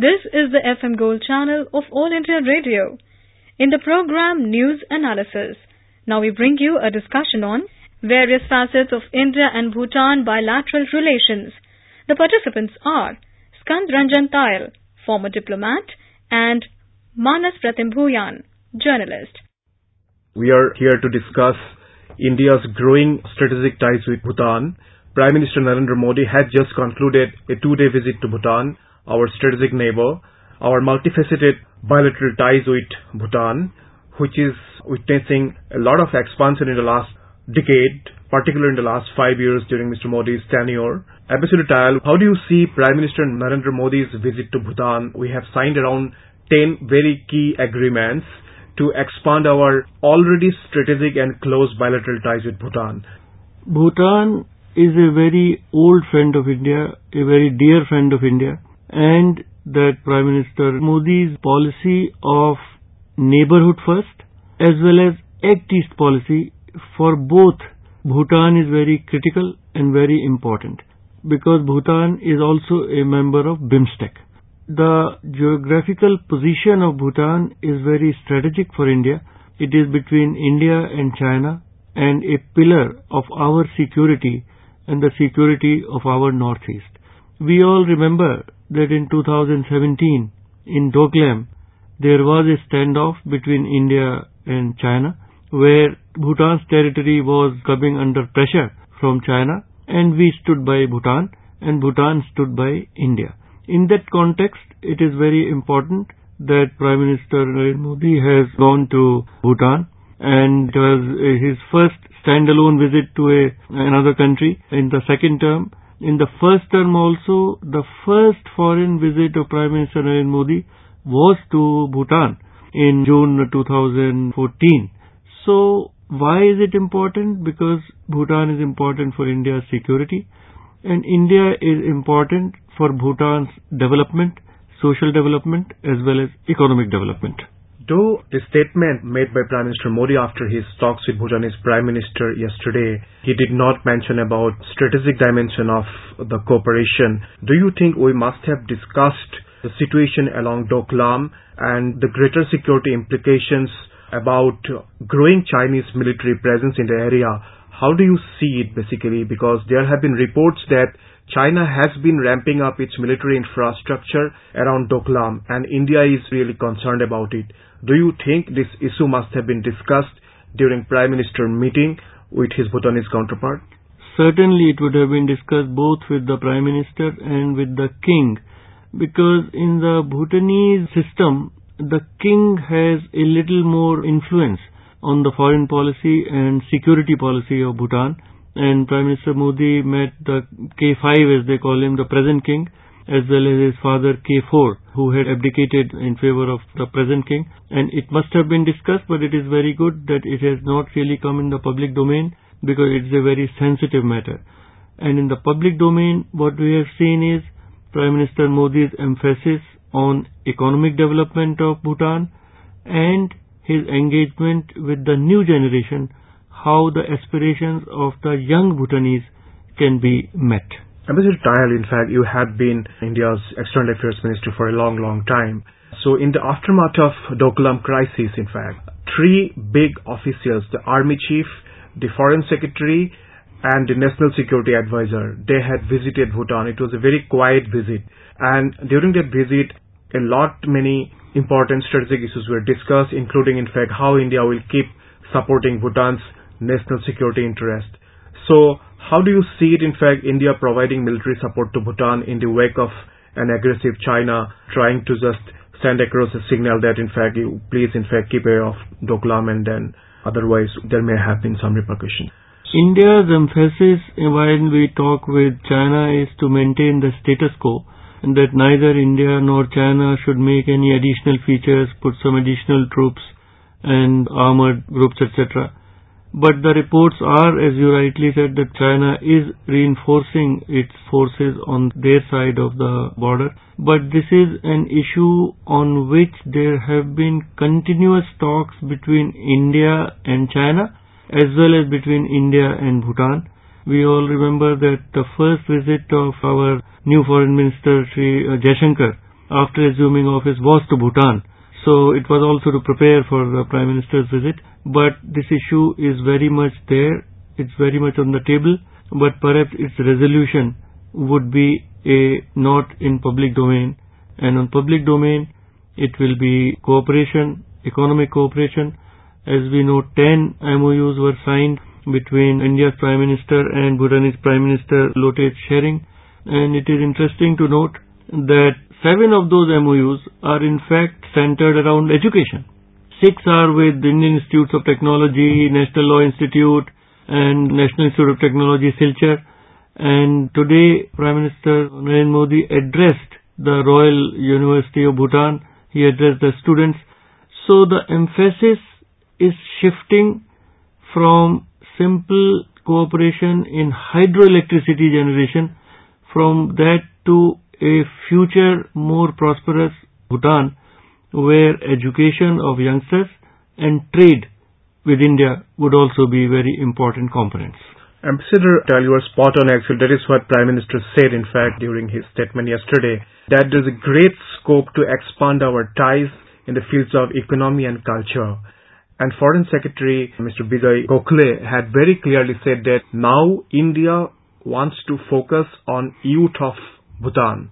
This is the FM Gold channel of All India Radio. In the program News Analysis, now we bring you a discussion on various facets of India and Bhutan bilateral relations. The participants are Skand Ranjan Tayal, former diplomat, and Manas Pratim Bhuyan, journalist. We are here to discuss India's growing strategic ties with Bhutan. Prime Minister Narendra Modi had just concluded a two-day visit to Bhutan, our strategic neighbor. Our multifaceted bilateral ties with Bhutan, which is witnessing a lot of expansion in the last decade, particularly in the last five years during Mr. Modi's tenure. Ambassador Tayal, how do you see Prime Minister Narendra Modi's visit to Bhutan? We have signed around 10 very key agreements to expand our already strategic and close bilateral ties with Bhutan. Bhutan is a very old friend of India, a very dear friend of India, and that Prime Minister Modi's policy of neighborhood first as well as Act East policy for both Bhutan is very critical and very important because Bhutan is also a member of BIMSTEC. The geographical position of Bhutan is very strategic for India. It is between India and China and a pillar of our security and the security of our northeast. We all remember that in 2017 in Doklam there was a standoff between India and China where Bhutan's territory was coming under pressure from China and we stood by Bhutan and Bhutan stood by India. In that context, it is very important that Prime Minister Narendra Modi has gone to Bhutan and it was his first standalone visit to a, another country in the second term. In the first term also, the first foreign visit of Prime Minister Narendra Modi was to Bhutan in June 2014. So, why is it important? Because Bhutan is important for India's security and India is important for Bhutan's development, social development as well as economic development. Though the statement made by Prime Minister Modi after his talks with Bhutanese Prime Minister yesterday, he did not mention about strategic dimension of the cooperation. Do you think we must have discussed the situation along Doklam and the greater security implications about growing Chinese military presence in the area. How do you see it basically? Because there have been reports that China has been ramping up its military infrastructure around Doklam and India is really concerned about it. Do you think this issue must have been discussed during Prime Minister meeting with his Bhutanese counterpart? Certainly it would have been discussed both with the Prime Minister and with the King because in the Bhutanese system, the king has a little more influence on the foreign policy and security policy of Bhutan. And Prime Minister Modi met the K5 as they call him, the present king, as well as his father K4, who had abdicated in favor of the present king. And it must have been discussed, but it is very good that it has not really come in the public domain because it is a very sensitive matter. And in the public domain, what we have seen is Prime Minister Modi's emphasis on economic development of Bhutan and his engagement with the new generation, how the aspirations of the young Bhutanese can be met. Ambassador Tayal, in fact, you have been India's External Affairs Minister for a long, long time. So in the aftermath of Doklam crisis, in fact, three big officials, the Army Chief, the Foreign Secretary, and the National Security Advisor. They had visited Bhutan. It was a very quiet visit. And during that visit, a lot many important strategic issues were discussed, including in fact how India will keep supporting Bhutan's national security interest. So how do you see it in fact India providing military support to Bhutan in the wake of an aggressive China trying to just send across a signal that in fact you please in fact keep away of Doklam and then otherwise there may have been some repercussions. India's emphasis when we talk with China is to maintain the status quo and that neither India nor China should make any additional features, put some additional troops and armored groups, etc. But the reports are, as you rightly said, that China is reinforcing its forces on their side of the border. But this is an issue on which there have been continuous talks between India and China as well as between India and Bhutan. We all remember that the first visit of our new foreign minister, Sri Jaishankar, after assuming office was to Bhutan. So it was also to prepare for the Prime Minister's visit. But this issue is very much there. It's very much on the table. But perhaps its resolution would be a not in public domain. And on public domain, it will be cooperation, economic cooperation. As we know, 10 MOUs were signed between India's Prime Minister and Bhutanese Prime Minister Lotay Tshering. And it is interesting to note that seven of those MOUs are in fact centered around education. Six are with Indian Institutes of Technology, National Law Institute, and National Institute of Technology, Silchar. And today, Prime Minister Narendra Modi addressed the Royal University of Bhutan. He addressed the students. So the emphasis is shifting from simple cooperation in hydroelectricity generation from that to a future more prosperous Bhutan where education of youngsters and trade with India would also be very important components. Ambassador Tayal, you are spot on actually. That is what Prime Minister said in fact during his statement yesterday that there is a great scope to expand our ties in the fields of economy and culture. And Foreign Secretary Mr. Bijoy Gokhale had very clearly said that now India wants to focus on youth of Bhutan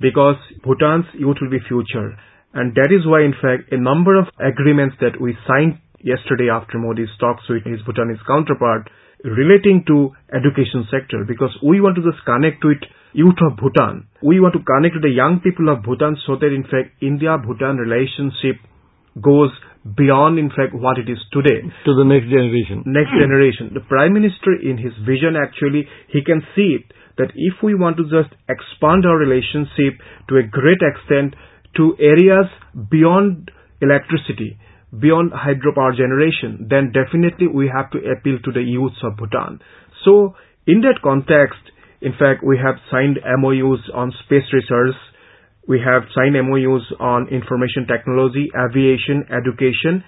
because Bhutan's youth will be future. And that is why in fact a number of agreements that we signed yesterday after Modi's talks with his Bhutanese counterpart relating to education sector because we want to just connect with youth of Bhutan. We want to connect with the young people of Bhutan so that in fact India-Bhutan relationship goes beyond in fact what it is today. To the next generation. Next generation. The Prime Minister in his vision actually, he can see it that if we want to just expand our relationship to a great extent to areas beyond electricity, beyond hydropower generation, then definitely we have to appeal to the youths of Bhutan. So in that context, in fact, we have signed MOUs on space research, we have signed MOUs on information technology, aviation, education,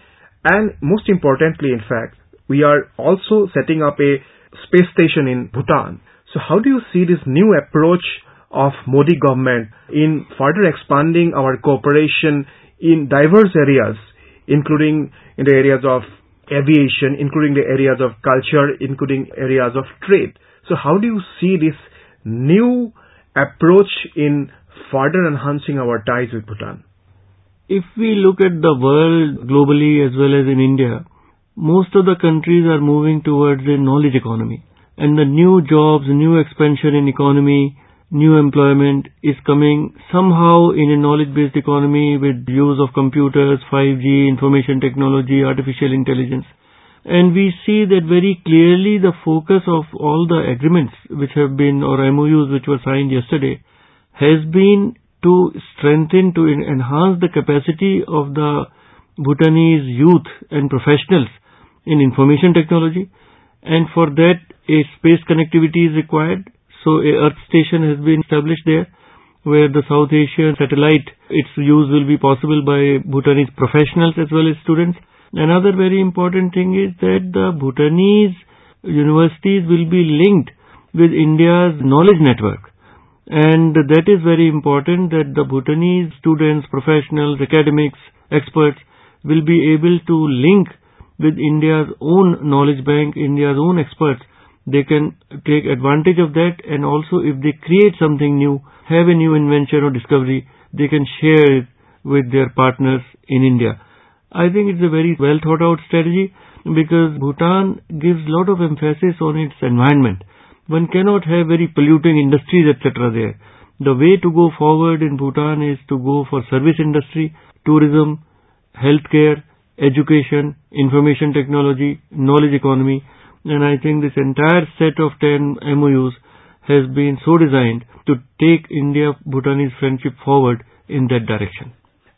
and most importantly, in fact, we are also setting up a space station in Bhutan. So how do you see this new approach of Modi government in further expanding our cooperation in diverse areas, including in the areas of aviation, including the areas of culture, including areas of trade. So how do you see this new approach in further enhancing our ties with Bhutan? If we look at the world globally as well as in India, most of the countries are moving towards a knowledge economy. And the new jobs, new expansion in economy, new employment is coming somehow in a knowledge-based economy with use of computers, 5G, information technology, artificial intelligence. And we see that very clearly the focus of all the agreements which have been, or MOUs which were signed yesterday, has been to strengthen, to enhance the capacity of the Bhutanese youth and professionals in information technology. And for that, a space connectivity is required. So a Earth station has been established there where the South Asian satellite, its use will be possible by Bhutanese professionals as well as students. Another very important thing is that the Bhutanese universities will be linked with India's knowledge network. And that is very important that the Bhutanese students, professionals, academics, experts will be able to link with India's own knowledge bank, India's own experts. They can take advantage of that and also if they create something new, have a new invention or discovery, they can share it with their partners in India. I think it's a very well thought out strategy because Bhutan gives lot of emphasis on its environment one cannot have very polluting industries, etc. there. The way to go forward in Bhutan is to go for service industry, tourism, healthcare, education, information technology, knowledge economy, and I think this entire set of 10 MOUs has been so designed to take India-Bhutanese friendship forward in that direction.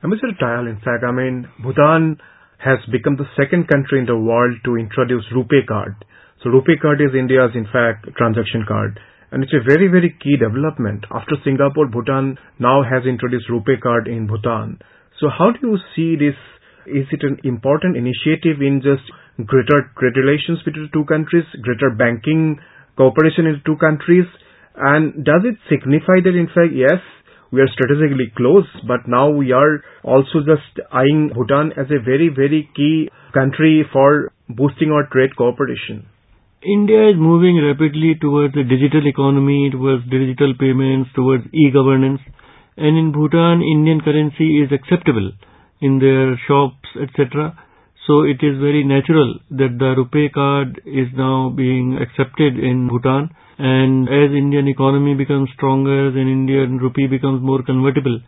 Mr. Tayal, in fact, I mean, Bhutan has become the second country in the world to introduce RuPay card. So RuPay card is India's, in fact, transaction card. And it's a very, very key development. After Singapore, Bhutan now has introduced RuPay card in Bhutan. So how do you see this? Is it an important initiative in just greater trade relations between the two countries, greater banking cooperation in the two countries? And does it signify that in fact, yes, we are strategically close, but now we are also just eyeing Bhutan as a very, very key country for boosting our trade cooperation. India is moving rapidly towards the digital economy, towards digital payments, towards e-governance. And in Bhutan, Indian currency is acceptable in their shops, etc. So it is very natural that the RuPay card is now being accepted in Bhutan. And as Indian economy becomes stronger, then Indian rupee becomes more convertible.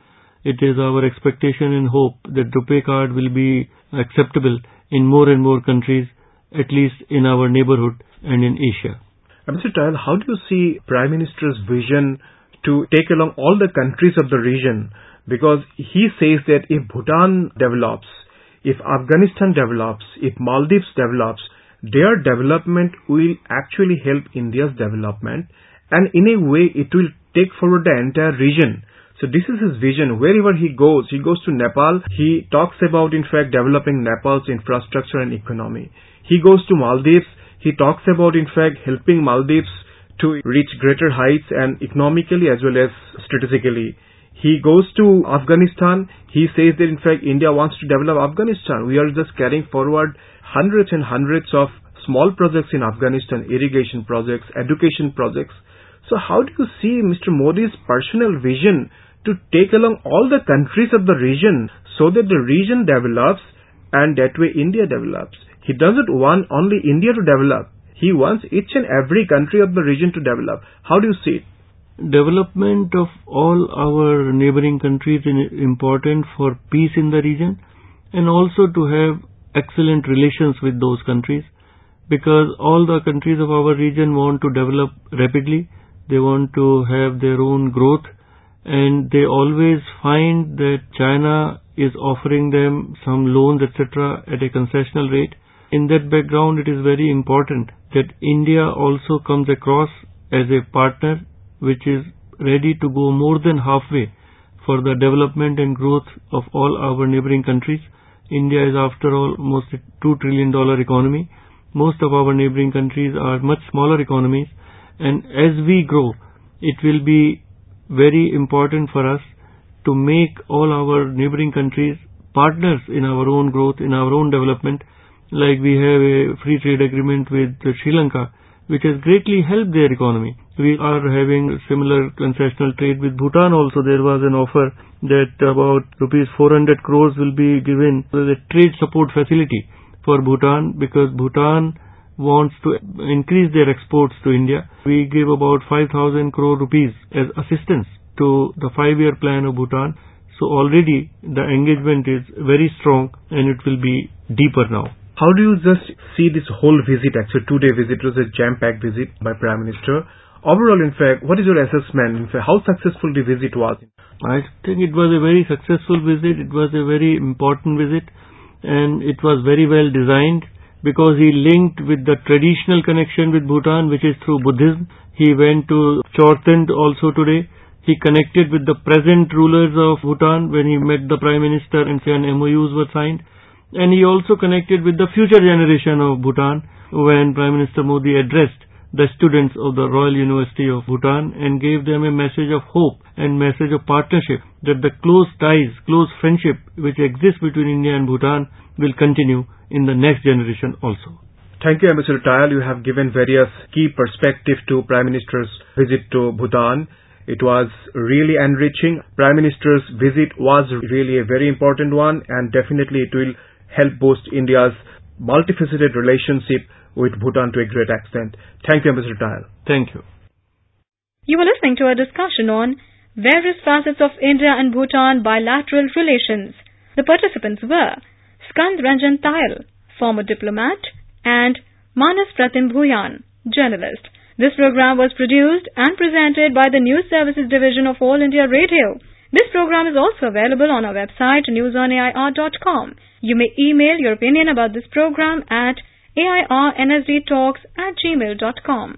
It is our expectation and hope that RuPay card will be acceptable in more and more countries, at least in our neighborhood and in Asia. Uh, Mr. Tayal, how do you see Prime Minister's vision to take along all the countries of the region? Because he says that if Bhutan develops, if Afghanistan develops, if Maldives develops, their development will actually help India's development and in a way it will take forward the entire region. So this is his vision. Wherever he goes, he goes to Nepal, he talks about in fact developing Nepal's infrastructure and economy. He goes to Maldives, he talks about in fact helping Maldives to reach greater heights and economically as well as strategically. He goes to Afghanistan. He says that in fact India wants to develop Afghanistan. We are just carrying forward hundreds and hundreds of small projects in Afghanistan, irrigation projects, education projects. So how do you see Mr. Modi's personal vision to take along all the countries of the region so that the region develops and that way India develops? He doesn't want only India to develop. He wants each and every country of the region to develop. How do you see it? Development of all our neighboring countries is important for peace in the region and also to have excellent relations with those countries because all the countries of our region want to develop rapidly. They want to have their own growth and they always find that China is offering them some loans etc at a concessional rate. In that background it is very important that India also comes across as a partner which is ready to go more than halfway for the development and growth of all our neighboring countries. India is after all almost a $2 trillion economy. Most of our neighboring countries are much smaller economies and as we grow, it will be very important for us to make all our neighboring countries partners in our own growth, in our own development, like we have a free trade agreement with Sri Lanka, which has greatly helped their economy. We are having similar concessional trade with Bhutan also. There was an offer that about rupees 400 crores will be given as a trade support facility for Bhutan because Bhutan wants to increase their exports to India. We give about 5,000 crore rupees as assistance to the five-year plan of Bhutan. So already the engagement is very strong and it will be deeper now. How do you just see this whole visit, actually two-day visit was a jam-packed visit by Prime Minister. Overall, in fact, what is your assessment? In fact, how successful the visit was? I think it was a very successful visit. It was a very important visit and it was very well designed because he linked with the traditional connection with Bhutan which is through Buddhism. He went to Chorten also today. He connected with the present rulers of Bhutan when he met the Prime Minister and MOUs were signed. And he also connected with the future generation of Bhutan when Prime Minister Modi addressed the students of the Royal University of Bhutan and gave them a message of hope and message of partnership that the close ties, close friendship which exists between India and Bhutan will continue in the next generation also. Thank you, Ambassador Tayal. You have given various key perspectives to Prime Minister's visit to Bhutan. It was really enriching. Prime Minister's visit was really a very important one and definitely it will help boost India's multifaceted relationship with Bhutan to a great extent. Thank you, Mr. Tayal. Thank you. You were listening to a discussion on various facets of India and Bhutan bilateral relations. The participants were Skand Ranjan Tayal, former diplomat, and Manas Pratim Bhuyan, journalist. This program was produced and presented by the News Services Division of All India Radio. This program is also available on our website newsonair.com. You may email your opinion about this program at airnsdtalks at gmail.com.